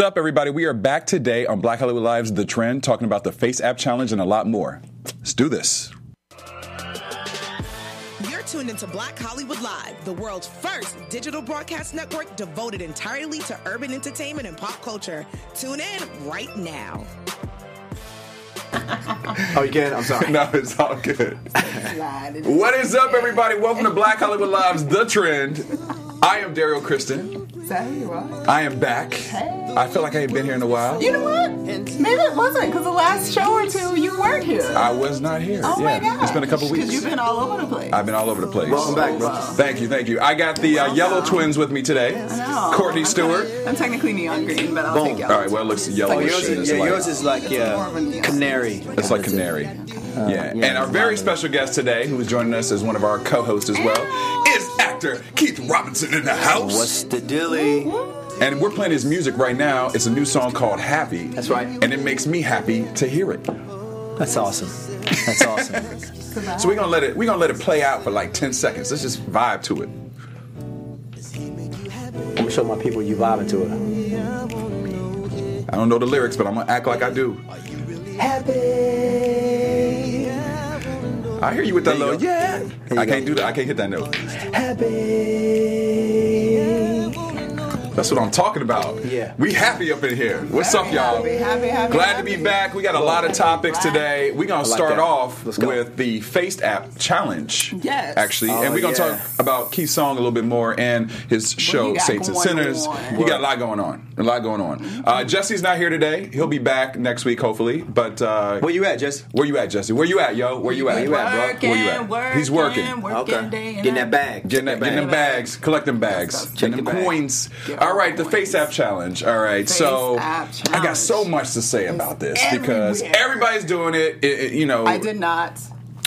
What's up, everybody? We are back today on Black Hollywood Live's The Trend, talking about the Face App Challenge and a lot more. Let's do this. You're tuned into Black Hollywood Live, the world's first digital broadcast network devoted entirely to urban entertainment and pop culture. Tune in right now. Oh, you can? I'm sorry. No, it's all good. What is up, everybody? Welcome to Black Hollywood Live's The Trend. I am Daryl Kristen. I am back. I feel like I ain't been here in a while. You know what? Maybe it wasn't because the last show or two you weren't here. I was not here. oh yeah, my god! it's been a couple weeks. Because weeks. you've been all over the place. I've been all over the place. Welcome back, bro. Thank you, thank you. I got the uh, yellow twins with me today. know. Courtney Stewart. I'm technically neon green, but I'll Boom. take yellow. All right, well, it looks yellowish. yours and is, yeah, like- yours is like more of a yeah, canary. It's like canary. yeah. And our very special guest today, who is joining us as one of our co-hosts as well, is actor Keith Robinson in the house. What's the dilly? And we're playing his music right now. It's a new song called Happy. That's right. And it makes me happy to hear it. That's awesome. That's awesome. So we're gonna let it we're gonna let it play out for like 10 seconds. Let's just vibe to it. I'm gonna show my people you vibing to it. I don't know the lyrics, but I'm gonna act like I do. Happy. I hear you with that little yeah. I can't go. do that. I can't hit that note. Happy. That's what I'm talking about. Yeah. We happy up in here. What's up, y'all? Happy, happy, happy. Glad to be back. We got a lot of topics today. We're gonna like start that. off go. with the Face App Challenge. Yes. Actually, Oh, and we're gonna yeah. talk about Keith's song a little bit more and his show Saints and Sinners. on? He got a lot going on. A lot going on. Uh, Jesse's not here today. He'll be back next week, hopefully. But uh, Where you at, Jess? where you at, Jesse? Where you at, yo? Where you at? Where you at, bro? Where you at? Working, He's working. working Okay. Getting that night. bag. Getting, that, getting them bags, collecting bags, getting them the coins. Get All right, the the Face App Challenge. All right, Face so I got so much to say about this It's because everybody's doing it. It- it- You know, I did not.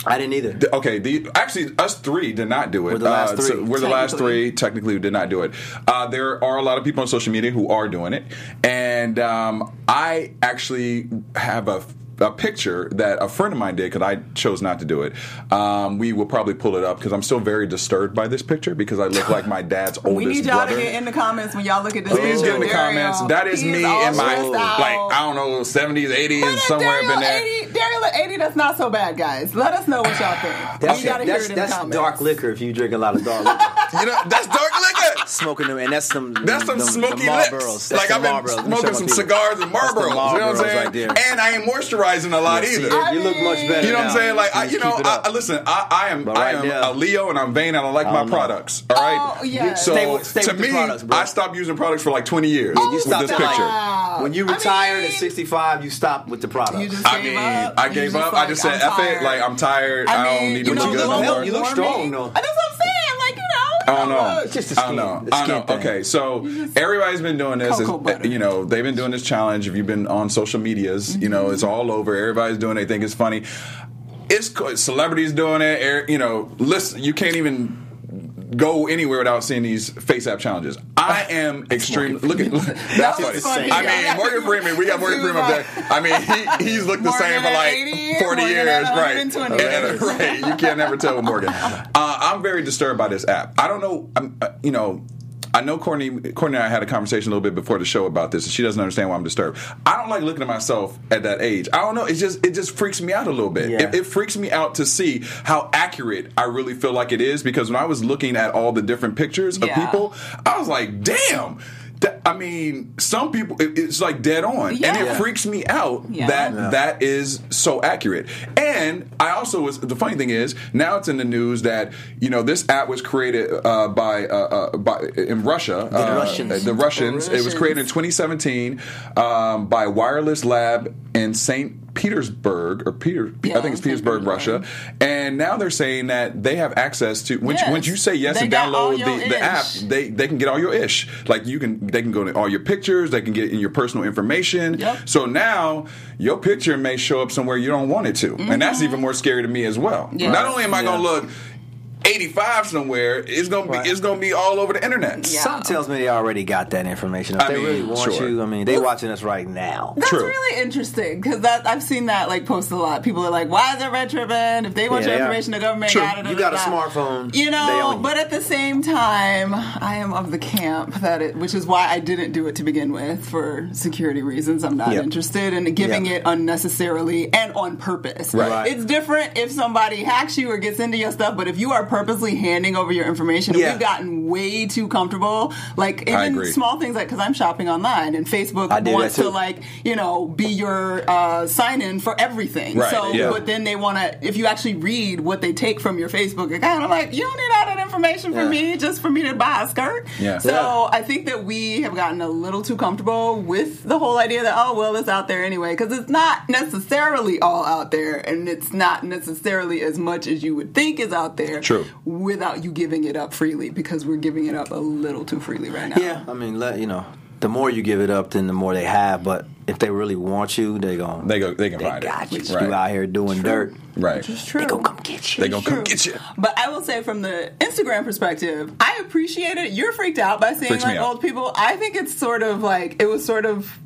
I didn't either. Th- Okay, the actually us three did not do it. We're the last Uh, three. so we're the last Technically. three. Technically, who did not do it. Uh, there are a lot of people on social media who are doing it, and um, I actually have a. A picture that a friend of mine did because I chose not to do it. Um, we will probably pull it up because I'm still very disturbed by this picture because I look like my dad's oldest We need y'all brother. to get in the comments when y'all look at this. Please picture. get in the Daryl, comments. That is he me all in my out. like I don't know 70s, 80s, But somewhere up in there. 80, Daryl at 80, that's not so bad, guys. Let us know what y'all think. That's, we gotta hear it in that's the comments. dark liquor if you drink a lot of dark liquor. You know, that's dark liquor. Smoking them, and that's some. That's some them, smoky them lips. Like I've been Marlboros. Let smoking some cigars and That's the Marlboros. You know what I'm saying? right and I ain't moisturizing a lot Yeah, see, either. you look much better. You know what I'm saying? Like I, you know, I, listen. I, I am But I am now- a Leo and I'm vain and I like I my don't know. products. All right. Oh, yes. So Stay with- stay to with me, products. I stopped using products for like 20 years oh, You with this picture. like when you I retired mean- at 65, you stopped with the products. I mean. I gave up. I just said, "F it." Like I'm tired. I, don't need you to know, get no more. You look strong, though. That's what I'm saying. Like, you know. I don't know. look. just the I don't skin- know. the I don't know. thing. Okay, so everybody's been doing this. Cocoa It's- butter. you know, they've been doing this challenge. If you've been on social medias, you know, it's all over. Everybody's doing. it. They think it's funny. It's celebrities doing it. You know, listen, you can't even go anywhere without seeing these face app challenges. I am extreme. Look at look, that's funny. funny, I yeah. mean, Morgan Freeman. We got Morgan Freeman up there. I mean, he, he's looked the Morgan same for like 80, forty Morgan years, right? 120. And- right. You can't never tell with Morgan. Uh, I'm very disturbed by this app. I don't know. I'm, uh, you know. I know Courtney, Courtney and I had a conversation a little bit before the show about this, and she doesn't understand why I'm disturbed. I don't like looking at myself at that age. I don't know. It just it just freaks me out a little bit. Yeah. It, it freaks me out to see how accurate I really feel like it is because when I was looking at all the different pictures of people, I was like, damn. That- I mean, some people, it's like dead on, and it Yeah. freaks me out Yeah. that Yeah. that is so accurate. And I also was the funny thing is now it's in the news that you know this app was created uh, by uh, uh, by in Russia. The Russians. The Russians. It was created in 2017 um, by Wireless Lab in Saint. Petersburg or Peter, Yeah, I think it's Petersburg. Russia, and now they're saying that they have access to once, Yes. once you say yes They and download the, the app, they they can get all your ish. Like you can they can go to all your pictures, they can get in your personal information. Yep. So now your picture may show up somewhere you don't want it to, and that's even more scary to me as well. Mm-hmm. Not only am I going to look 85 somewhere, it's gonna be Right. it's gonna be all over the internet. Yeah. Something tells me they already got that information. If I they mean, really want sure. you, I mean, they watching us right now. That's True. really interesting because that I've seen that like posted a lot. People are like, "Why is everybody tripping? If they want Yeah, your they are. information, the government True. got it." You got a da, da, da." smartphone, you know. you. But at the same time, I am of the camp that it, which is why I didn't do it to begin with for security reasons. I'm not Yep. interested in giving Yep. it unnecessarily and on purpose. Right. Right. It's different if somebody hacks you or gets into your stuff, but if you are purposely handing over your information, Yeah. we've gotten way too comfortable. Like even small things like because I'm shopping online and Facebook I wants to like you know be your uh, sign in for everything. Right, So, yeah. but then they want to if you actually read what they take from your Facebook account, I'm like, you don't need all that information for Yeah. me just for me to buy a skirt. Yeah. So Yeah. I think that we have gotten a little too comfortable with the whole idea that oh well it's out there anyway because it's not necessarily all out there and it's not necessarily as much as you would think is out there. True. Without you giving it up freely because we're giving it up a little too freely right now. Yeah, I mean, let you know, the more you give it up, then the more they have. But if they really want you, they gon' They go they can they find got it. you. Right. You out here doing dirt. right. It's true. They gonna come get you. They gonna come True. get you. But I will say, from the Instagram perspective, I appreciate it. You're freaked out by seeing Freaks me like out. old people. I think it's sort of like it was sort of,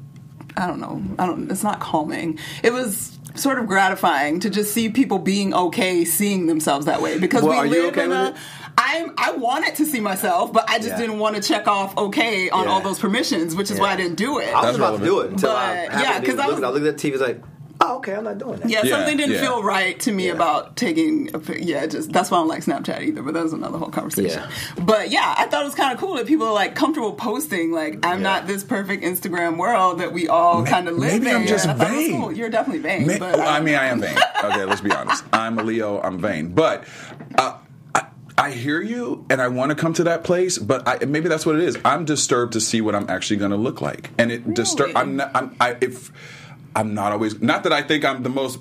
I don't know, I don't. It's not calming. It was sort of gratifying to just see people being okay seeing themselves that way because Well, we are you live okay in with a. I I wanted to see myself, but I just Yeah. didn't want to check off okay on Yeah. all those permissions, which is why I didn't do it. I was That's about to do it until I But, happened yeah, because I was- I looked at the TV, was like, oh, okay, I'm not doing that. Yeah, Yeah, something didn't yeah. feel right to me Yeah. about taking. A, pic- yeah, just that's why I don't like Snapchat either. But that was another whole conversation. Yeah. But yeah, I thought it was kind of cool that people are like comfortable posting. Like, I'm Yeah. not this perfect Instagram world that we all kind of live maybe in. I'm just And thought vain. cool. You're definitely vain. Ma- but I mean, I am vain. Okay, let's be honest. I'm a Leo. I'm vain, but uh, I, I hear you, and I want to come to that place. But I, maybe that's what it is. I'm disturbed to see what I'm actually going to look like, and it disturb. I'm not. I'm. I, if I'm not always. Not that I think I'm the most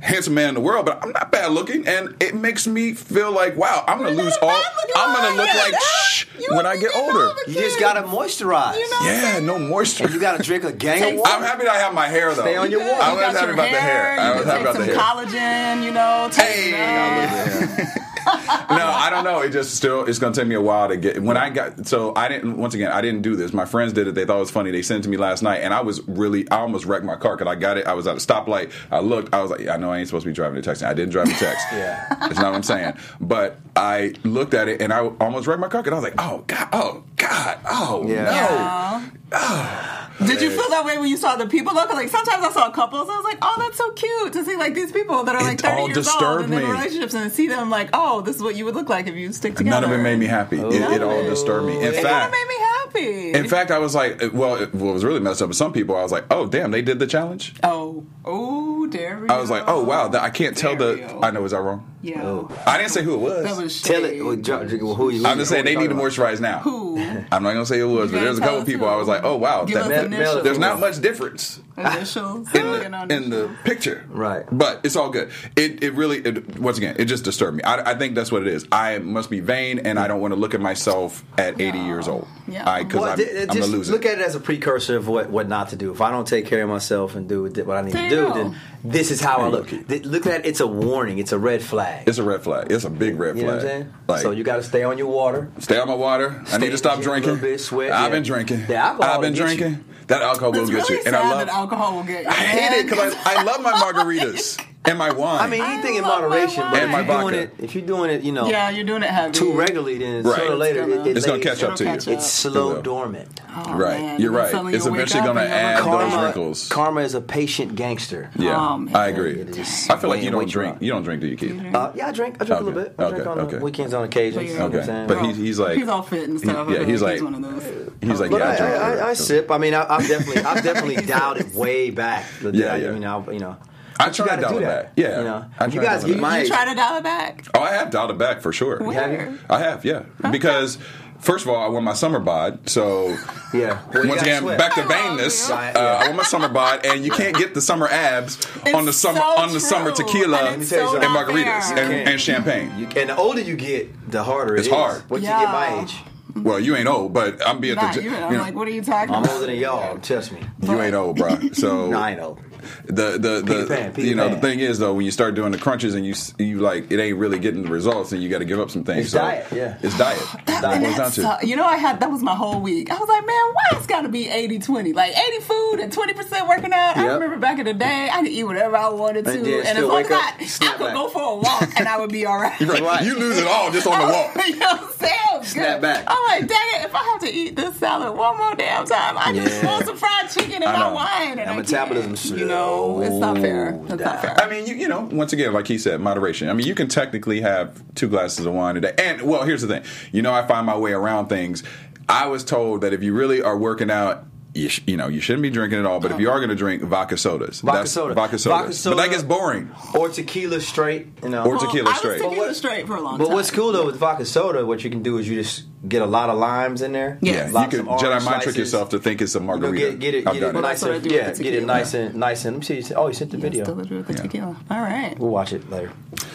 handsome man in the world, but I'm not bad looking, and it makes me feel like, wow, I'm going to You're lose all. I'm going to look that. like shh when I get older. You just gotta moisturize. You know? Yeah, no moisture. And you gotta drink a gang of water. I'm happy that I have my hair though. Stay on your Good. water. I was happy your about the hair. I was happy about the some hair. collagen. You know. take Hey. no, I don't know. It just still it's gonna take me a while to get when I got so I didn't once again I didn't do this. My friends did it. They thought it was funny. They sent it to me last night, and I was really I almost wrecked my car because I got it. I was at a stoplight. I looked. I was like, I know I ain't supposed to be driving the texting. I didn't drive the text. Yeah. that's not what I'm saying. But I looked at it and I almost wrecked my car because I was like, oh god, oh god, oh Yeah. no. Yeah. Oh. Did you feel that way when you saw the people though? 'Cause, like sometimes I saw couples, I was like, "Oh, that's so cute to see like these people that are like It 30 all years old disturbed and in relationships, and see them like, oh, this is what you would look like if you stick together." None of it made me happy. It, it all disturbed me. In It fact, of made me happy. in fact, I was like, well, it, what was really messed up with some people, I was like, oh damn, they did the challenge. oh, oh, there we I was like, oh wow, that, I can't tell the. There we. I know, is that wrong? yeah, Oh. I didn't say who it was. that was Tell it. Well, dr- dr- who you? I'm just saying they who need to you moisturize now. Who? I'm not gonna say who it was, but there's a couple tell people who. I was like, oh wow, Give that- us Mel- initials. Mel- there's not much difference initials. in the in the picture, Right. But it's all good. It it really it, once again it just disturbed me. I, I think that's what it is. I must be vain, and I don't want to look at myself at 80 years old. Yeah. I because Well, I'm, I'm just gonna lose look it. at it as a precursor of what, what not to do. If I don't take care of myself and do what I need There to do, go. then this is how I look. Look at it's a warning. It's a red flag. It's a red flag. It's a big red you know flag. what I'm saying? Like, so you got to stay on your water. Stay on my water. I need to stop the gym a drinking. bit, sweat, I've yeah. been drinking. The alcohol I've been will get you. drinking. That alcohol will It's get really you. sad And I love that alcohol will get you. I hate it because I, I love my margaritas and my wine. I mean, anything in love my moderation. wine. But And if my you're doing it, if you're doing it, you know, yeah, you're doing it heavy. too regularly, then Right. sooner or later, It's gonna- it, it it's gonna catch up to you. It'll It's slow dormant. Oh, right. man. You're right. It's you'll eventually going to add look those wrinkles. karma is a patient gangster. Yeah, Oh, man. I agree. I feel like you don't drink. You don't drink, do you, Keith? Uh, yeah, I drink. I drink a little bit. I Okay. drink on Okay. weekends on occasion. Yeah. You know what I'm Okay. But he's he's like he's all fit and stuff. Yeah, he's like like one of those. he's like yeah. I, drink I, it. I, I sip. I mean, I, I've definitely, I've definitely dialed it way back. Yeah, yeah. I mean, you know, I but you try to gotta dial it back. Yeah. you know, I you guys dial it get back. my you age. try to dial it back. Oh, I have dialed it back for sure. Where? Have? I have, yeah. Because first of all, I want my summer bod, so Yeah. Well, once again, back to I vainness. you. Uh, I want my summer bod, and you can't get the summer abs on the summer so on the summer tequila And and, so margaritas and, and champagne. And the older you get, the harder It's it is. hard. Once you get my age, well, you ain't old, but I'm be at Not the. you. you I'm like, what are you talking I'm older than y'all. Trust me. you ain't old, bro. So No, I ain't old. The the, the Peter Pan, Peter you know Pan. the thing is though when you start doing the crunches and you you like it ain't really getting the results and you got to give up some things. It's so diet, yeah. it's diet. That's what it And down to. uh, you know, I had that was my whole week. I was like, man, why it's got to be 80 20? Like 80 food and 20% working out. I remember back in the day, I could eat whatever I wanted to. And And, as long as I, up, I snap could back. go for a walk and I would be all right. Right. Right. You lose it all just on the walk. you know what I'm saying? Snap back. I'm like, dang it, if I have to eat this salad one more damn time, I just Yeah. want some fried chicken and my wine. And That I metabolism's can't. You know, it's not fair. slow It's not fair. I mean, you, you know, once again, like he said, moderation. I mean, you can technically have two glasses of wine a day. And, well, here's the thing. You know, I find my way around things. I was told that if you really are working out, you, sh- you know, you shouldn't be drinking it all. But if you are going to drink vodka sodas, Vodka that's- soda. vodka sodas. Vodka but that gets boring. Or tequila straight, you know. Or tequila I was straight. tequila straight for a long But time. what's cool though with vodka soda, what you can do is you just get a lot of limes in there. Yeah. Yeah, you Lots can of Jedi mind trick yourself to think it's a You know, margarita. get, get it, I've get done it nice that's what I and do yeah, get it nice and nice and. Let me see. you said- Oh, you sent the Still video. with the tequila. All right. We'll watch it later.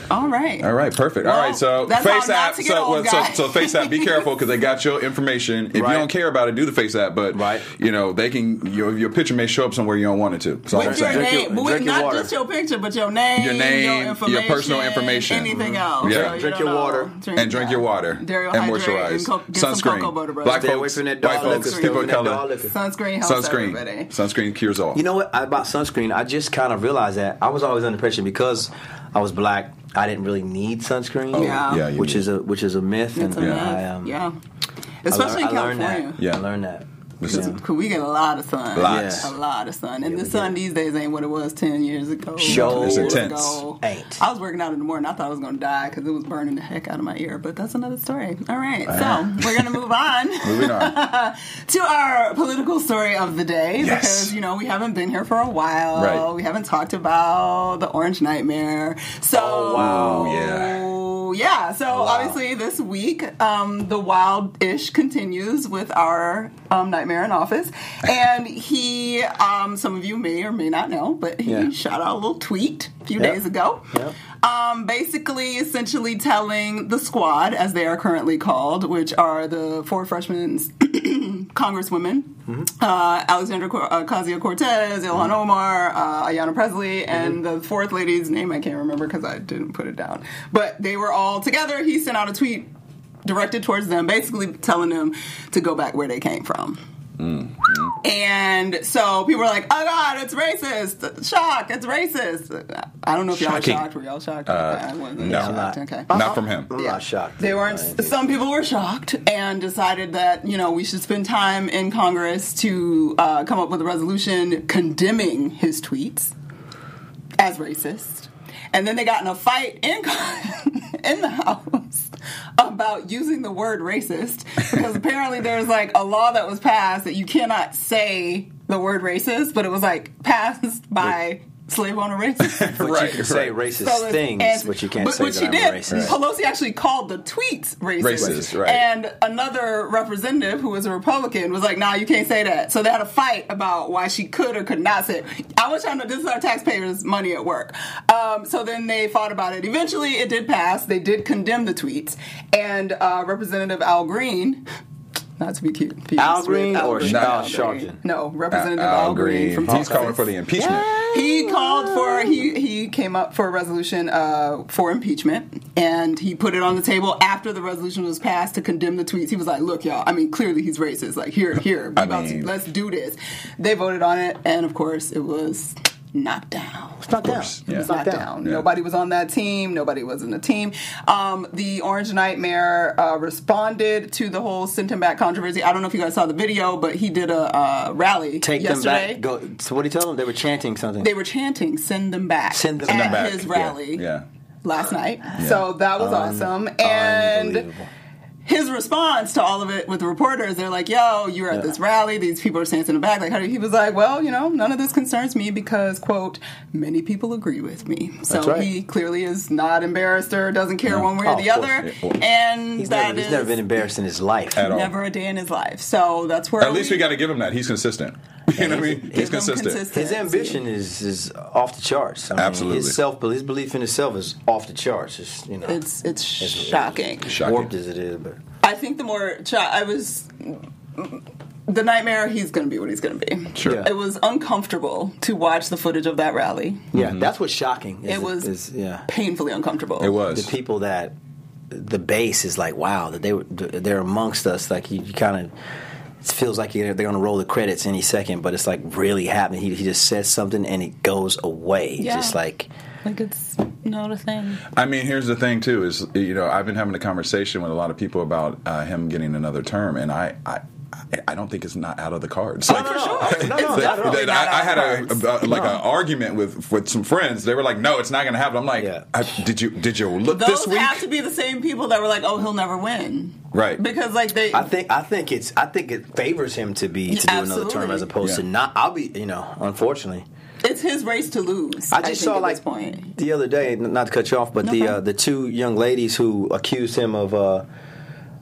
All right. All right, perfect. All Well, right, so that's face how app. So, old, well, so, so face app. Be careful because they got your information. If Right. you don't care about it, do the face app. But Right. you know they can. Your, your picture may show up somewhere you don't want it to. That's all I'm With your saying. Drink your- name, but drink your not water. just your picture, but your name, Your name, your information, personal information. anything Mhm. else. Yeah. So Drink don't your know. water. and drink your water Daryl and hydrate moisturize. And co- get some Sunscreen. cocoa butter, brother. Black Stay away folks, from that white dog folks, liquor. people Stay of away from that color. dog liquor. Sunscreen helps Sunscreen. everybody. Sunscreen cures all. You know what about sunscreen? I just kind of realized that I was always under pressure because I was black. I didn't really need sunscreen. Oh, Yeah. yeah, which need is a which is a myth. It's a and myth. I, um, yeah. I Especially lear- in I learned California. that. Yeah. I learned that. This Yeah. Cause we get a lot of sun. Lots. A lot of sun. And Yeah, the sun do. these days ain't what it was 10 years ago. Sure. It's years intense. ago. Ain't. I was working out in the morning. I thought I was going to die because it was burning the heck out of my ear. But that's another story. All right. So ah. we're going to move on. Moving on. to our political story of the day Yes. because you know we haven't been here for a while. Right. We haven't talked about the Orange Nightmare. So Oh, wow. Yeah. Yeah. So obviously this week um, the wild ish continues with our um, Nightmare in Office, and he um, some of you may or may not know, but he Yeah. shot out a little tweet a few Yep. days ago. Yep. Um, basically, essentially telling the squad, as they are currently called, which are the four freshmen congresswomen, uh, Alexandra uh, Ocasio Cortez, Ilhan Omar, uh, Ayanna Pressley, and the fourth lady's name I can't remember because I didn't put it down. But they were all together. He sent out a tweet directed towards them, basically telling them to go back where they came from. And so people were like, "Oh God, it's racist! Shock! It's racist!" I don't know if y'all were shocked. Were y'all shocked? Uh, I wasn't no. shocked. Okay. Not from him. I'm Yeah. not shocked. They weren't. by. Some people were shocked and decided that you know we should spend time in Congress to uh, come up with a resolution condemning his tweets as racist. And then they got in a fight in in the House about using the word racist because apparently there's like a law that was passed that you cannot say the word racist, but it was like passed by slave owner racists. But Right, you can say right. racist So things, and- but you can't but say what that she I'm did, racist. Pelosi actually called the tweets racist. Racist, right. And another representative who was a Republican was like, "Nah, you can't say that." So they had a fight about why she could or could not say. It. I was trying to. This is our taxpayers' money at work. Um, so then they fought about it. Eventually, it did pass. They did condemn the tweets, and uh, Representative Al Green. Not to be cute. Al Green or Green. Al Al Sharpton? No, Representative Al Al, Green, from He's Texas. calling for the impeachment. He called for he he came up for a resolution uh, for impeachment, and he put it on the table after the resolution was passed to condemn the tweets. He was like, "Look, y'all. I mean, clearly he's racist. Like, here, here, I about mean- to, let's do this." They voted on it, and of course, it was knocked down. It's not down. yeah. It was knocked not down. Yeah. Nobody was on that team. Nobody was in the team. Um, the Orange Nightmare uh, responded to the whole send him back controversy. I don't know if you guys saw the video, but he did a uh, rally Take yesterday. them back. Go. So what do you tell them? They were chanting something. They were chanting "Send them back" Send them at back. his rally Yeah. last night. So that was awesome. And Unbelievable. His response to all of it with the reporters, they're like, "Yo, you're at Yeah. this rally. These people are standing in the back." Like, how do he was like, "Well, you know, none of this concerns me because, quote, many people agree with me." So That's right. he clearly is not embarrassed or doesn't care one way Oh, or the of course. other. And He's, that never, he's never been embarrassed in his life. At all. never a day in his life. So that's where At least we got to give him that. He's consistent. You know what I mean? Give He's him consistent. His ambition is is off the charts. I mean, Absolutely. his self his belief in himself is off the charts. It's you know It's it's shocking. Shocking. warped as it is, but I think the more cho- I was the nightmare, he's going to be what he's going to be. Sure. Yeah. It was uncomfortable to watch the footage of that rally. Yeah, mm-hmm. that's what's shocking. is It was is, yeah. painfully uncomfortable. It was. the people that the base is like wow that they were they're amongst us like you, you kind of it feels like you're, they're going to roll the credits any second but it's like really happening he, he just says something and it goes away It's Yeah. just like Like it's not a thing. I mean, here's the thing too: is you know, I've been having a conversation with a lot of people about uh, him getting another term, and I, I, I don't think it's not out of the cards. Like, no, no, no, no, that- not at all. that I, I had of a, a- like an argument with with some friends. They were like, "No, it's not going to happen." I'm like, Yeah. I, "Did you did you look Those this week?" have to be the same people that were like, "Oh, he'll never win," Right. Because like they, I think I think it's I think it favors him to be to do another term as opposed to not I'll be you know unfortunately it's his race to lose. I just think, saw at like this point. the other day, not to cut you off, but No the uh, the two young ladies who accused him of uh,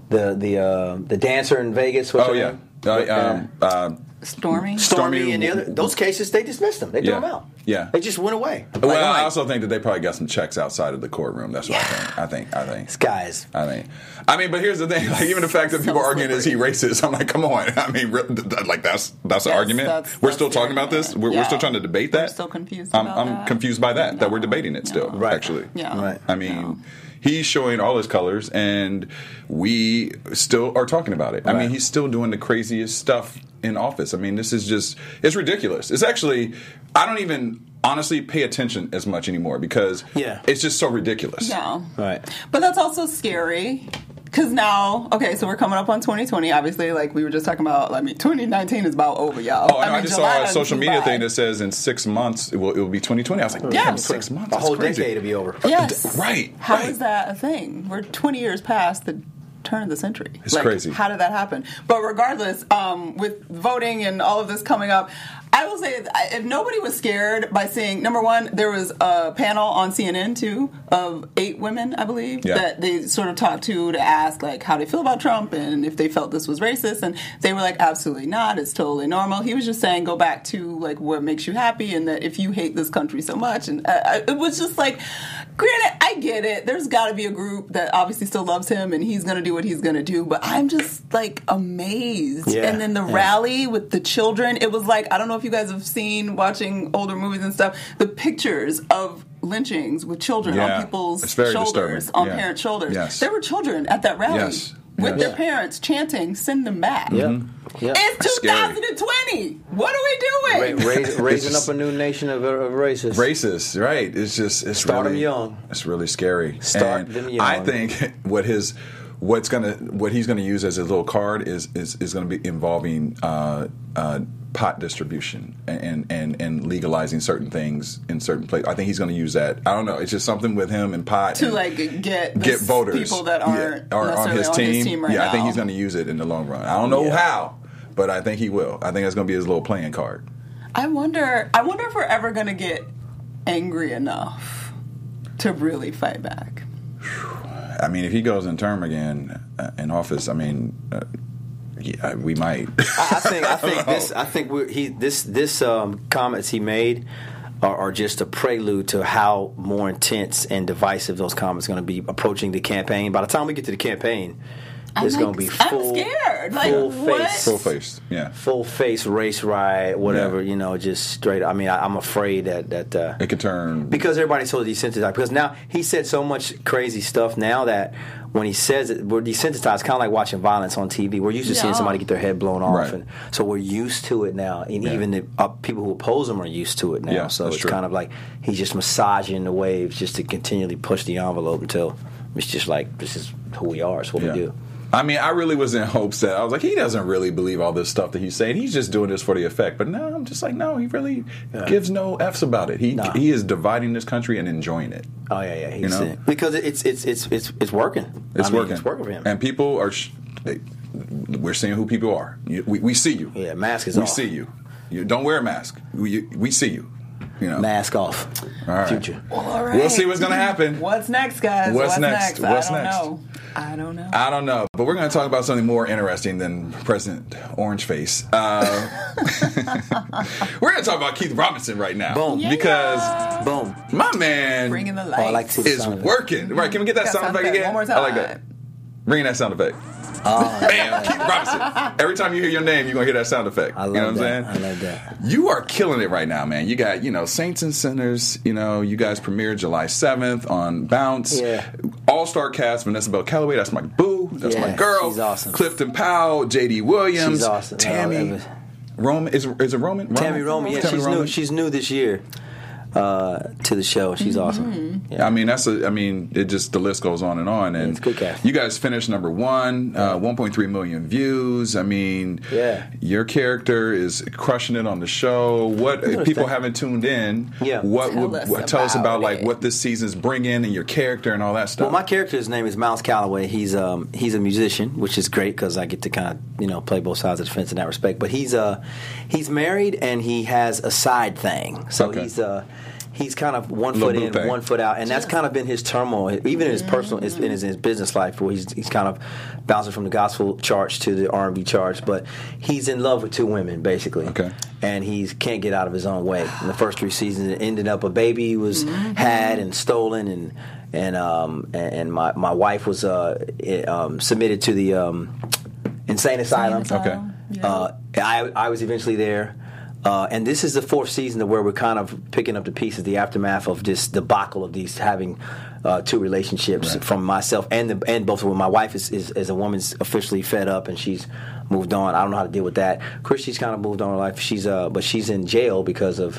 the the uh, the dancer in Vegas. What's oh yeah, name? uh, um, uh, Stormy. Stormy, Stormy- and the other those cases they dismissed them. They threw Yeah. them out. Yeah. they just went away. well, Like, I'm I like, also think that they probably got some checks outside of the courtroom. That's what I think. I think. I think. this guy's I mean, I mean, but here's the thing: like, even the fact that So people are arguing is he racist, I'm like, come on. I mean, re- th- th- like that's that's an argument. that's- we're that's still talking about this. We're, we're still trying to debate that. We're still confused I'm, about I'm that. confused by that. That we're debating it still. Right. Actually, Yeah. Right. I mean, No. He's showing all his colors, and we still are talking about it. I mean, he's still doing the craziest stuff in office. I mean, this is just it's ridiculous. It's actually I don't even honestly pay attention as much anymore because Yeah. it's just so ridiculous. Yeah. right. But that's also scary. Because now, okay, so we're coming up on 2020. Obviously, like we were just talking about, I mean, 2019 is about over, y'all. Oh, I, know, I just July saw a social media by. thing that says in six months it will, it will be 2020. I was like, Yeah. damn, six months. A whole crazy. decade to be over. Yes. Right, How is right. that a thing? We're 20 years past the turn of the century. It's Like, crazy. How did that happen? But regardless, um, with voting and all of this coming up, I will say if nobody was scared by seeing number one, there was a panel on CNN too of eight women, I believe, Yeah. that they sort of talked to to ask like how they feel about Trump and if they felt this was racist, and they were like, absolutely not. It's totally normal. He was just saying go back to like what makes you happy, and that if you hate this country so much, and uh, it was just like, granted, I get it. There's got to be a group that obviously still loves him, and he's gonna do what he's gonna do. But I'm just like amazed. Yeah, And then the yeah. rally with the children, it was like I don't know if you guys have seen watching older movies and stuff. The pictures of lynchings with children Yeah. on people's shoulders, disturbing. on Yeah. parents' shoulders. Yes. There were children at that rally Yes. with Yes. their parents chanting, "Send them back." Yeah. Mm-hmm. Yeah. It's Scary. 2020. What are we doing? raise, raising up a new nation of, of racists. Racist, right? It's just it's Start 'em really, young. It's really scary. Start And them young. I think what his what's gonna what he's gonna use as his little card is is, is gonna be involving uh, uh, pot distribution and, and and legalizing certain things in certain places. I think he's gonna use that. I don't know. It's just something with him and pot to and like get get voters people that aren't are on necessarily his team. right yeah, I think he's gonna use it in the long run. I don't know Yeah. how, but I think he will. I think that's gonna be his little playing card. I wonder. I wonder if we're ever going to get angry enough to really fight back. I mean, if he goes in term again uh, in office, I mean, uh, yeah, we might. I I think I think this I think we're, he this this um, comments he made are, are just a prelude to how more intense and divisive those comments are going to be approaching the campaign. By the time we get to the campaign, it's I'm going to like- be I'm full scared. Like, full what? face Full face, yeah. full face race riot whatever Yeah. you know just straight. I mean I, I'm afraid that that. Uh, It could turn. because everybody's so desensitized. Because now he said so much crazy stuff now that when he says it, we're desensitized. Kind of like watching violence on TV. We're used to seeing somebody get their head blown off, Right. and so we're used to it now. And Yeah. even the uh, people who oppose him are used to it now. Yeah, so it's true. kind of like he's just massaging the waves just to continually push the envelope until it's just like this is who we are. It's what yeah. we do. I mean, I really was in hopes that I was like, he doesn't really believe all this stuff that he's saying. He's just doing this for the effect. But no, I'm just like, no, he really gives no f's about it. He Nah. he is dividing this country and enjoying it. Oh yeah, yeah. He's, know? because it's it's it's it's it's working. It's I mean, working. It's working for him. And people are. Sh- they, we're seeing who people are. You- We, we see you. Yeah, mask is we off. see you. You don't wear a mask. We we see you. You know. Mask off. All right. Future. All right. We'll see what's gonna happen. What's next, guys? What's next? I What's don't next? know. I don't know. I don't know, but we're going to talk about something more interesting than President Orange Face. Uh, we're going to talk about Keith Robinson right now, Boom. Yeah. because Boom. my man Bringing the Oh. I like to is sound of it. working. Right? Can we get that sound sound effect effect. again? One more time. I like that. time. Bring that sound effect. Oh, Bam, Keith Robinson. Every time you hear your name, you're gonna hear that sound effect. I love you know what that. I'm saying? I love that. You are killing it right now, man. You got, you know, Saints and Sinners. You know, you guys premiered July 7th on Bounce. Yeah. All star cast: Vanessa Bell Calloway. That's my boo. That's my girl. she's awesome. Clifton Powell, J.D. Williams, She's awesome. Tami. Roman is is it Roman? Tami Roman, yeah, Tami she's Roman? new. She's new this year uh, to the show. She's awesome. Yeah. I mean, that's a. I mean, it just the list goes on and on. And it's good cast. you guys finished number one, uh, 1.3 million views. I mean, Yeah. your character is crushing it on the show. What if people understand. haven't tuned in? Yeah. what Tell would us what, tell us about about like what this season's bringing and your character and all that stuff? Well, my character's name is Miles Calloway. He's um he's a musician, which is great because I get to kind of you know play both sides of the fence in that respect. But he's uh he's married and he has a side thing, so Okay. he's uh he's kind of one foot in, thing. one foot out, and that's kind of been his turmoil, even in his personal, in his, in his business life, where he's he's kind of bouncing from the gospel charts to the R and B charts. But he's in love with two women, basically. Okay. And he can't get out of his own way. In the first three seasons, it ended up a baby was had and stolen, and and um and, and my my wife was uh it, um, submitted to the um insane asylum. Okay. Uh, I I was eventually there. Uh, and this is the fourth season where we're kind of picking up the pieces, the aftermath of this debacle of these having uh, two relationships Right. from myself and the, and both of them. My wife is, is, is a woman's officially fed up and she's moved on. I don't know how to deal with that. Christy's kind of moved on in her life. She's uh, but she's in jail because of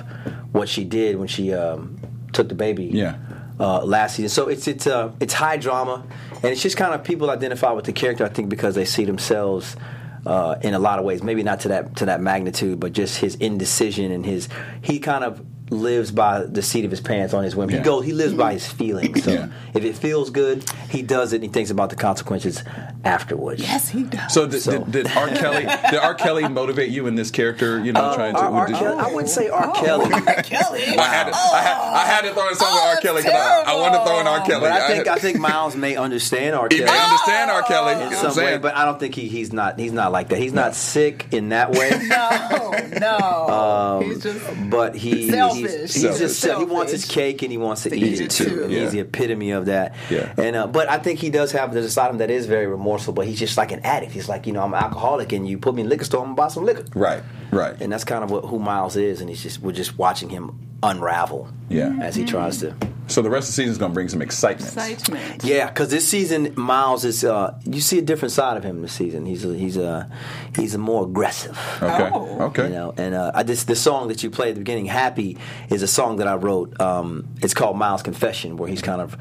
what she did when she um, took the baby Yeah. uh, last season. So it's it's uh, it's high drama, and it's just kind of people identify with the character. I think because they see themselves uh, in a lot of ways. Maybe not to that to that magnitude, but just his indecision and his he kind of lives by the seat of his pants on his whim. Yeah. He goes he lives by his feelings. So Yeah. if it feels good, he does it. and He thinks about the consequences afterwards. Yes, he does. so did, So- did, did R. Kelly did R. Kelly motivate you in this character? You know, uh, trying to. R. R. did- Kelly, I wouldn't say R. Oh, Kelly. Kelly. I had, to, I, had, I had to throw in something with R. Oh, Kelly because I, I wanted to throw in R. Kelly. But I think had- I think Miles may understand R. he Kelly. may understand R. Kelly. In what some way, but I don't think he, he's not he's not like that. He's not sick in that way. No, no. Um, he's just but he Selfish. He's, he's Selfish. just he wants his cake and he wants to, To eat, eat it it too. too. He's the epitome of that. Yeah. And uh, but I think he does have there's a side of him that is very remorseful. But he's just like an addict. He's like you know I'm an alcoholic and you put me in liquor store I'm gonna buy some liquor. right, right. And that's kind of what who Miles is. And he's just we're just watching him unravel. Yeah. As he tries to. So the rest of the season is going to bring some excitement. excitement. Yeah, because this season Miles is uh, you see a different side of him this season. He's a, he's a he's a more aggressive. Okay. Oh. Okay. You know, and uh, I just the song that you played at the beginning, "Happy," is a song that I wrote. Um, it's called Miles' Confession, where he's kind of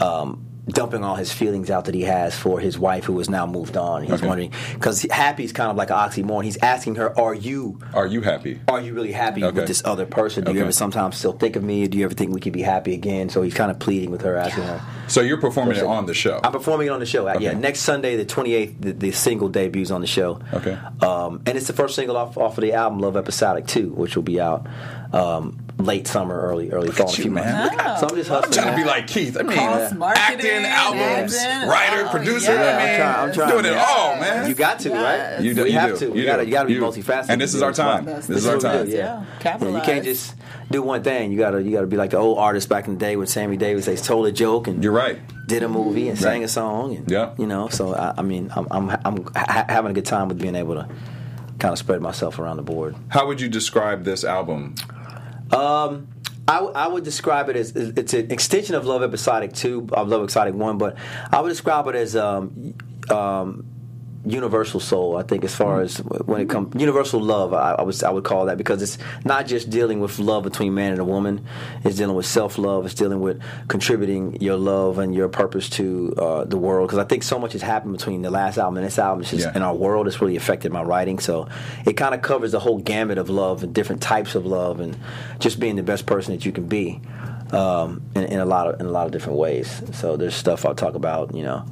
um, dumping all his feelings out that he has for his wife, who has now moved on. He's Okay. wondering because "Happy" is kind of like an oxymoron. He's asking her, "Are you?" Are you happy? Are you really happy Okay. with this other person? Do you ever sometimes still think of me? Do you ever think we could be happy again? So he's kind of pleading with her, asking her. So you're performing it on the show. I'm performing it on the show. Yeah, next Sunday, the 28th, the, the single debuts on the show. Okay. Um, and it's the first single off, off of the album Love Episodic 2, which will be out um, late summer, early early fall. in you, man. months. So I'm just hustling. I'm trying to be like Keith. I mean, Cross marketing, acting, albums, acting. writer, Oh, producer. yeah. I mean, I'm trying- I'm trying, doing it all, man. You got to, right? You do- we you have do. to. You You got to. You got to be You multifaceted. And this is our time. That's- This is our time. do, Yeah. Yeah. Yeah, you can't just do one thing. You gotta you gotta be like the old artists back in the day when Sammy Davis they told a joke and You're right. did a movie and sang Right. a song and Yeah. you know so I, I mean I'm, I'm I'm ha- having a good time with being able to kind of spread myself around the board. How would you describe this album? Um, I, would describe it as it's an extension of Love Episodic Two, of Love Episodic One, but I would describe it as um, um, universal soul. I think as far as when it comes universal love, I, I would I would call that because it's not just dealing with love between man and a woman. It's dealing with self love. It's dealing with contributing your love and your purpose to uh, the world. Because I think so much has happened between the last album and this album. It's just Yeah. in our world. It's really affected my writing. So it kind of covers the whole gamut of love and different types of love and just being the best person that you can be. Um, in, in a lot of in a lot of different ways. So there's stuff I'll talk about, you know,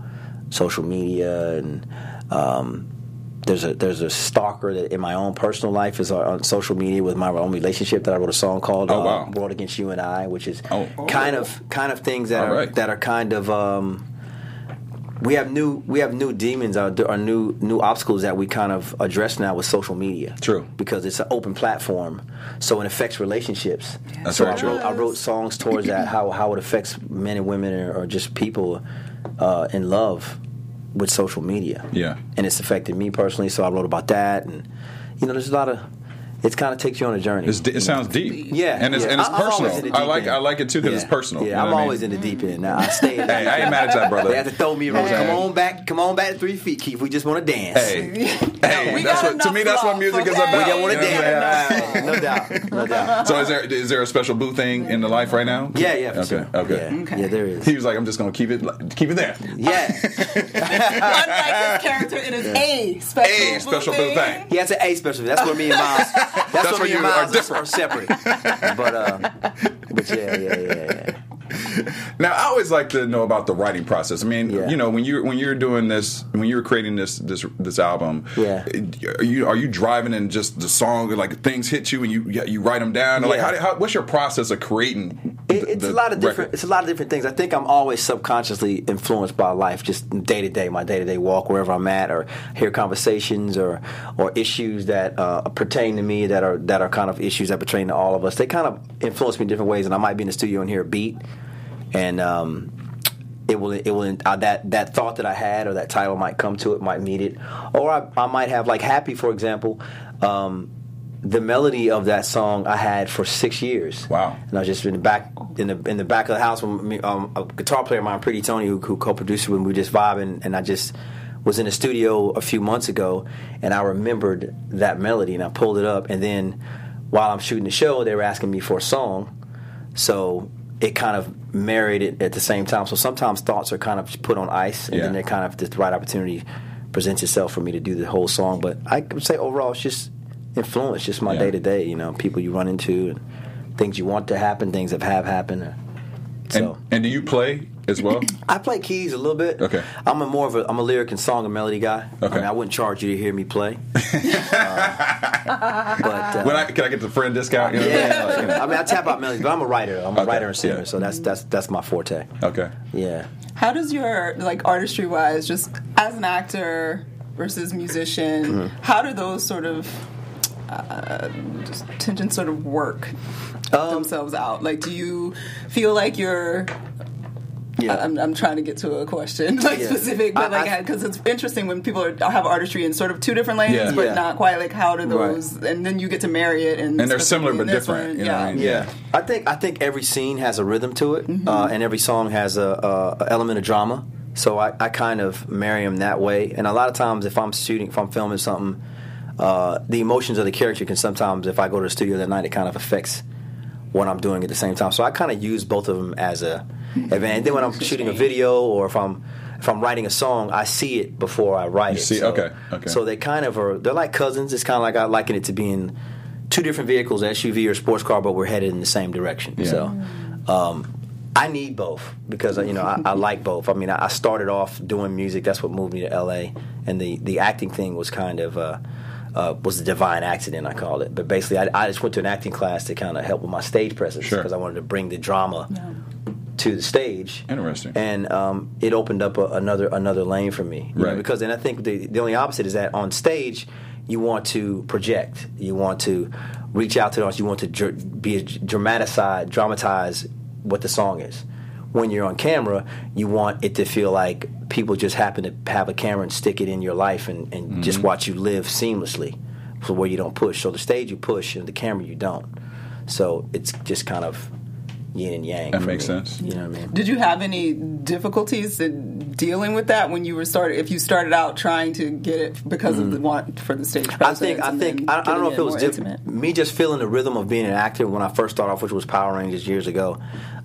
social media and um, there's a there's a stalker that in my own personal life is on social media with my own relationship that I wrote a song called Oh, uh, wow. "World Against You and I," which is Oh. kind of kind of things that All are right. that are kind of. Um, we have new we have new demons or, or new new obstacles that we kind of address now with social media. True. because it's an open platform, so it affects relationships. That's so very I true. wrote, I wrote songs towards that how how it affects men and women or, or just people uh, in love with social media. Yeah. and it's affected me personally. So I wrote about that, and you know, there's a lot of. It kind of takes you on a journey. It's, it sounds deep. Yeah, and it's yeah. and it's I- I'm always in personal. the I deep like end. I like it too because Yeah. it's personal. Yeah, you know I'm always mean? in the deep end. Now I stay. Hey, I ain't mad at that, brother. They have to throw me around. Hey. Come on back. Come on back to three feet, Keith. We just want to dance. Hey, hey, We that's what to me. That's what enough music is love, about. okay? We want to You know what I'm saying? dance. no doubt. No doubt. So is there is there a special boo thing in the life right now? Yeah, yeah. For Okay, sure. okay. Yeah. Okay. yeah, there is. He was like, I'm just gonna keep it keep it there. Yeah, Unlike his character, it is a special A boo special boo thing. he has an A special. Thing. That's where me and Miles. That's, That's where where me and you are different. are separate. But uh, but yeah, yeah, yeah, yeah. Now, I always like to know about the writing process. I mean, Yeah. you know, when you when you're doing this, when you're creating this this this album, Yeah. are you are you driving and just the song like things hit you and you you write them down? Like, how, how, what's your process of creating? It, it's the a lot of different. record? It's a lot of different things. I think I'm always subconsciously influenced by life, just day to day, my day to day walk, wherever I'm at, or hear conversations or or issues that uh, pertain to me that are that are kind of issues that pertain to all of us. They kind of influence me in different ways, and I might be in the studio and hear a beat, and um, it will it will uh, that that thought that I had or that title might come to it, might meet it, or I, I might have like happy, for example. Um, the melody of that song I had for six years. Wow. And I was just in the back in the in the back of the house with me, um, a guitar player of mine, Pretty Tony, who, who co-produced when we were just vibing, and I just was in the studio a few months ago, and I remembered that melody, and I pulled it up, and then while I'm shooting the show, they were asking me for a song, so it kind of married it at the same time. So sometimes thoughts are kind of put on ice, and Yeah. then they're kind of the right opportunity presents itself for me to do the whole song. But I would say overall, it's just influence, just my day to day. You know, people you run into, and things you want to happen, things that have happened. So and, and do you play as well? I play keys a little bit. Okay. I'm a more of a I'm a lyric and song and melody guy. Okay. I, mean, I wouldn't charge you to hear me play. Uh, but uh, when I, can I get the friend discount? You know what I'm saying? yeah, I mean I tap out melodies, but I'm a writer. I'm a Okay, writer and singer, yeah. so that's that's that's my forte. Okay. Yeah. How does your like artistry wise, just as an actor versus musician, Mm-hmm. how do those sort of uh, tensions sort of work Um, themselves out? Like, do you feel like you're Yeah. I'm, I'm trying to get to a question like Yeah. specific, but I- like because it's interesting when people are, have artistry in sort of two different lanes, Yeah. but Yeah. not quite. Like how do Right. those, and then you get to marry it, and And they're similar but different, you know what I yeah. mean? Yeah, I think I think every scene has a rhythm to it, Mm-hmm. uh, and every song has a, a, a element of drama. So I, I kind of marry them that way. And a lot of times, if I'm shooting, if I'm filming something, uh, the emotions of the character can sometimes, if I go to the studio that night, it kind of affects what I'm doing at the same time. So I kind of use both of them as a event. And then when I'm shooting a video or if I'm if I'm writing a song, I see it before I write You it. see- so, okay, okay. So they kind of are. They're like cousins. It's kind of like I liken it to being two different vehicles, SUV or sports car, but we're headed in the same direction. Yeah. So. Um, I need both because you know I, I like both. I mean, I I started off doing music. That's what moved me to LA, and the the acting thing was kind of uh, uh, was a divine accident. I called it. But basically, I, I just went to an acting class to kind of help with my stage presence Sure. because I wanted to bring the drama to the stage. Interesting. And um, it opened up a, another another lane for me. you know, Right. because then I think the the only opposite is that on stage you want to project, you want to reach out to the audience, you want to dr- be dramatize, dramatize what the song is. When you're on camera, you want it to feel like people just happen to have a camera and stick it in your life and, and Mm-hmm. just watch you live seamlessly, so where you don't push. So the stage you push, and the camera you don't. So it's just kind of yin and yang. That makes me. sense. You know what I mean? Did you have any difficulties in dealing with that when you were started? If you started out trying to get it because of the want for the stage Mm. I think I think I, I don't know if it was more diff- me just feeling the rhythm of being an actor when I first started off, which was Power Rangers years ago.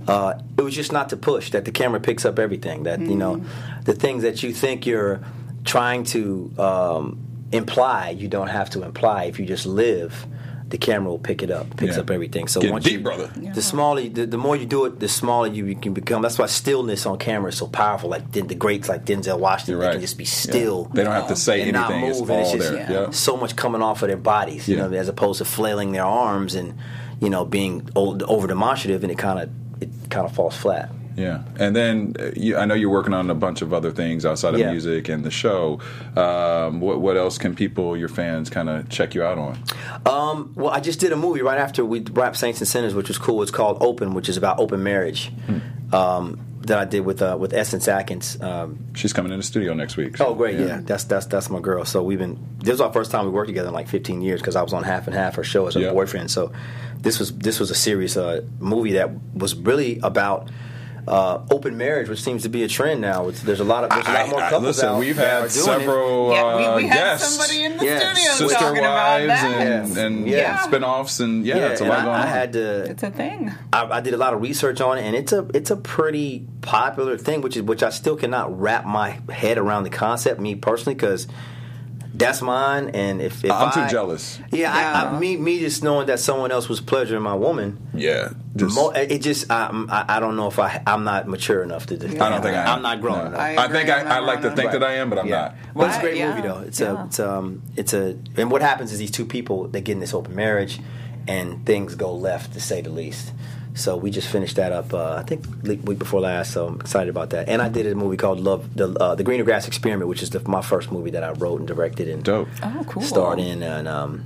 Uh, it was just not to push that the camera picks up everything that you know Mm-hmm. the things that you think you're trying to um, imply you don't have to imply if you just live. The camera will pick it up, picks Yeah. up everything. So Get once deep, you, brother. the smaller, the, the more you do it, the smaller you can become. That's why stillness on camera is so powerful. Like Den- the greats, like Denzel Washington, You're they can just be Yeah. still They don't have to say and not anything. It's and it's just yeah. Yeah. so much coming off of their bodies, you Yeah. know, as opposed to flailing their arms and you know being over demonstrative, and it kind of it kind of falls flat. Yeah, and then uh, you, I know you're working on a bunch of other things outside of Yeah. music and the show. Um, what, what else can people, your fans, kind of check you out on? Um, well, I just did a movie right after we wrapped Saints and Sinners, which was cool. It's called Open, which is about open marriage. Um, that I did with uh, with Essence Atkins. Um, She's coming in the studio next week. oh, great! Yeah. that's that's that's my girl. So we've been. This was our first time we worked together in like 15 years because I was on Half and Half her show as her Yeah. boyfriend. So this was this was a serious uh, movie that was really about. Uh, open marriage, which seems to be a trend now. It's, there's a lot of there's a lot I- more I- couples listen, out we've had are doing several Yeah, we, uh, we had guests, somebody in the Yeah. studio sister talking about wives, that. and, Yeah. and Yeah. spin-offs, and yeah, Yeah, it's a and lot I, going I on. had to. It's a thing. I, I did a lot of research on it, and it's a it's a pretty popular thing, which is which I still cannot wrap my head around the concept. Me personally, because that's mine, and if, if I'm too jealous. Yeah, I, I, me me just knowing that someone else was pleasuring my woman. yeah, just, Mo- it just I, I I don't know if I I'm not mature enough to do. I don't think I am. I'm not grown No. enough. I I think I, I'm I not like to think enough. that I am, but I'm yeah. not. But it's a great yeah, movie though. It's yeah. a it's um it's a and what happens is these two people they get in this open marriage and things go left to say the least. So we just finished that up. Uh, I think week before last. So I'm excited about that. And I did a movie called Love, the uh, the Greener Grass Experiment, which is the, my first movie that I wrote and directed and Dope. Oh, cool. starred in. And um,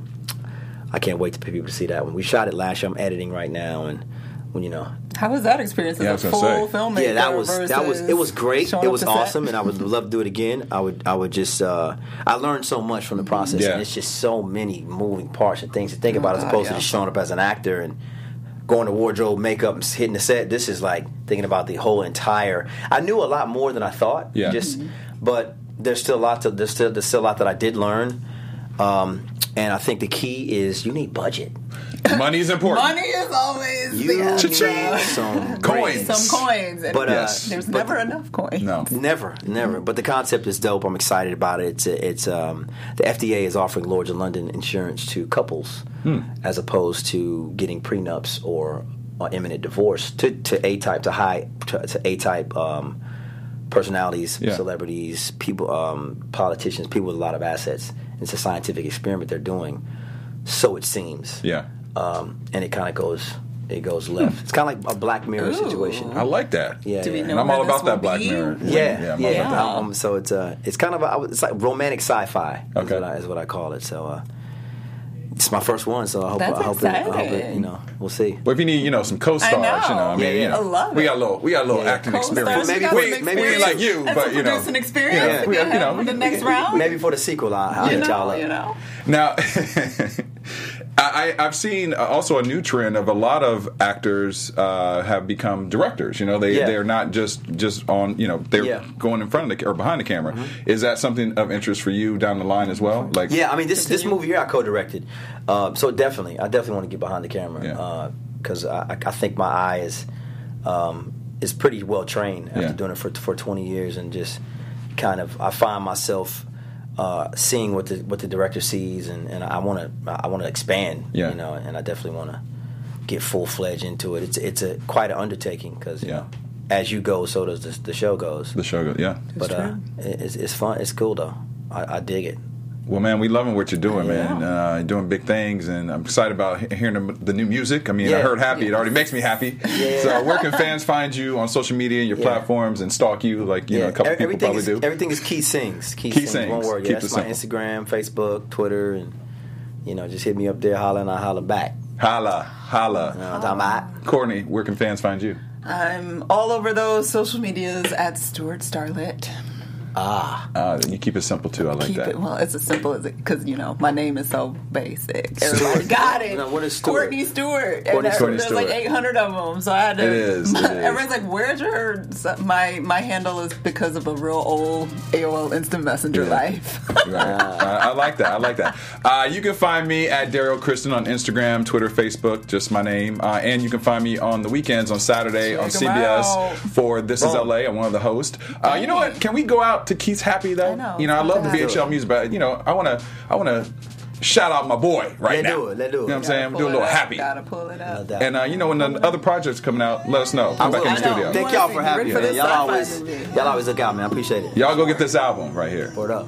I can't wait for people to see that one. We shot it last year. I'm editing right now, and when you know How was that experience as Yeah, I a was full gonna say. filmmaker? yeah, that was that was it was great. It was to set? awesome, and I would love to do it again. I would I would just uh, I learned so much from the process, Yeah. and it's just so many moving parts and things to think about as God, opposed yeah. to just showing up as an actor and going to wardrobe, makeup, and hitting the set. This is like thinking about the whole entire. I knew a lot more than I thought. Yeah. just but there's still a lot to there's still there's still a lot that I did learn. Um, and I think the key is you need budget. Money's important. Money is always You the answer. need some Coins. Some coins, and But, uh, Yes. there's but- never enough coins. No. Never, never. But the concept is dope. I'm excited about it. It's it's um, the FDA is offering Lloyd's of London insurance to couples as opposed to getting prenups or uh, imminent divorce to, to A type to high to, to A type um, personalities, Yeah. celebrities, people, um, politicians, people with a lot of assets. It's a scientific experiment they're doing. So it seems. Yeah. Um, and it kind of goes it goes left. It's kind of like a Black Mirror Ooh. situation. I like that. Yeah, Do we yeah. know And I'm all about that Black be? Mirror. Yeah, I'm yeah. all about. Um, so it's uh, it's kind of a, it's like romantic sci-fi. Is Okay. what I, is what I call it. So uh, it's my first one. So I hope That's I hope, it, I hope it, you know we'll see. But if you need, you know, some co-stars, know. you know, I mean, Yeah, yeah. you know, I love we got a little, we got a little Yeah. acting Co-stars, experience. Maybe got for- some maybe- we ain't like you, And but you know, producing experience. Yeah. to We- get you know, him the next round. Maybe for the sequel, I'll, I'll you hit y'all know, up. you know. Now, I, I've seen uh, also a new trend of a lot of actors uh, have become directors. You know, they Yeah. they're not just just on. You know, they're Yeah. Mm-hmm. going in front of the or behind the camera. Is that something of interest for you down the line as well? Like, Yeah, I mean this this movie here I co-directed, uh, so definitely I definitely want to get behind the camera because I, I think my eye is um, is pretty well trained after Yeah. doing it for for 20 years and just kind of I find myself uh, seeing what the what the director sees and, and I want to I want to expand Yeah. you know and I definitely want to get full fledged into it. It's it's a quite an undertaking because Yeah. as you go so does the, the show goes. the show. Goes, yeah. but uh, it's it's fun. It's cool though. I, I dig it. Well, man, we loving what you're doing, Yeah. man. Uh, you're doing big things, and I'm excited about hearing the, the new music. I mean, I heard "Happy." It already makes me happy. Yeah. So, where can fans find you on social media, your Yeah. platforms, and stalk you like you know a couple every- people probably is, do? Everything is Key Sings. Key, Key Sings, Sings. One word. Keep Yeah, it that's my simple. Instagram, Facebook, Twitter, and you know, just hit me up there, holla, and I holla back. Holla, holla. You know I'm talking about? Courtney, where can fans find you? I'm all over those social medias at Stewart Starlet. Ah, Uh, you keep it simple too. I like Keep that. it well. It's as simple as it because you know my name is so basic. Everybody got it. Now, what is Stewart? Courtney Stewart. Courtney and there- Stewart. there's like 800 of them, so I had to. It is, it is. Everyone's like, "Where's your?" so my my handle is because of a real old AOL Instant Messenger Yeah. life. Right. Uh, I like that. I like that. Uh, you can find me at Daryl Kristen on Instagram, Twitter, Facebook, just my name. Uh, and you can find me on the weekends on Saturday on CBS out. for This Is LA. I'm one of the hosts. Uh, you know what? Can we go out to Keith's Happy though? I know. You know, I love the Let's BHL music, but you know, I want to, I want to shout out my boy right Let's now. do it. Let's do it. You know what I'm Gotta saying? Pull Do a little up. happy. Gotta pull it no up. And uh, you know, when the other projects coming out, let us know. Come back in the studio. Thank y'all for having me. for this Y'all always, y'all always look out, man. I appreciate it. Y'all go get this album right here. Word up.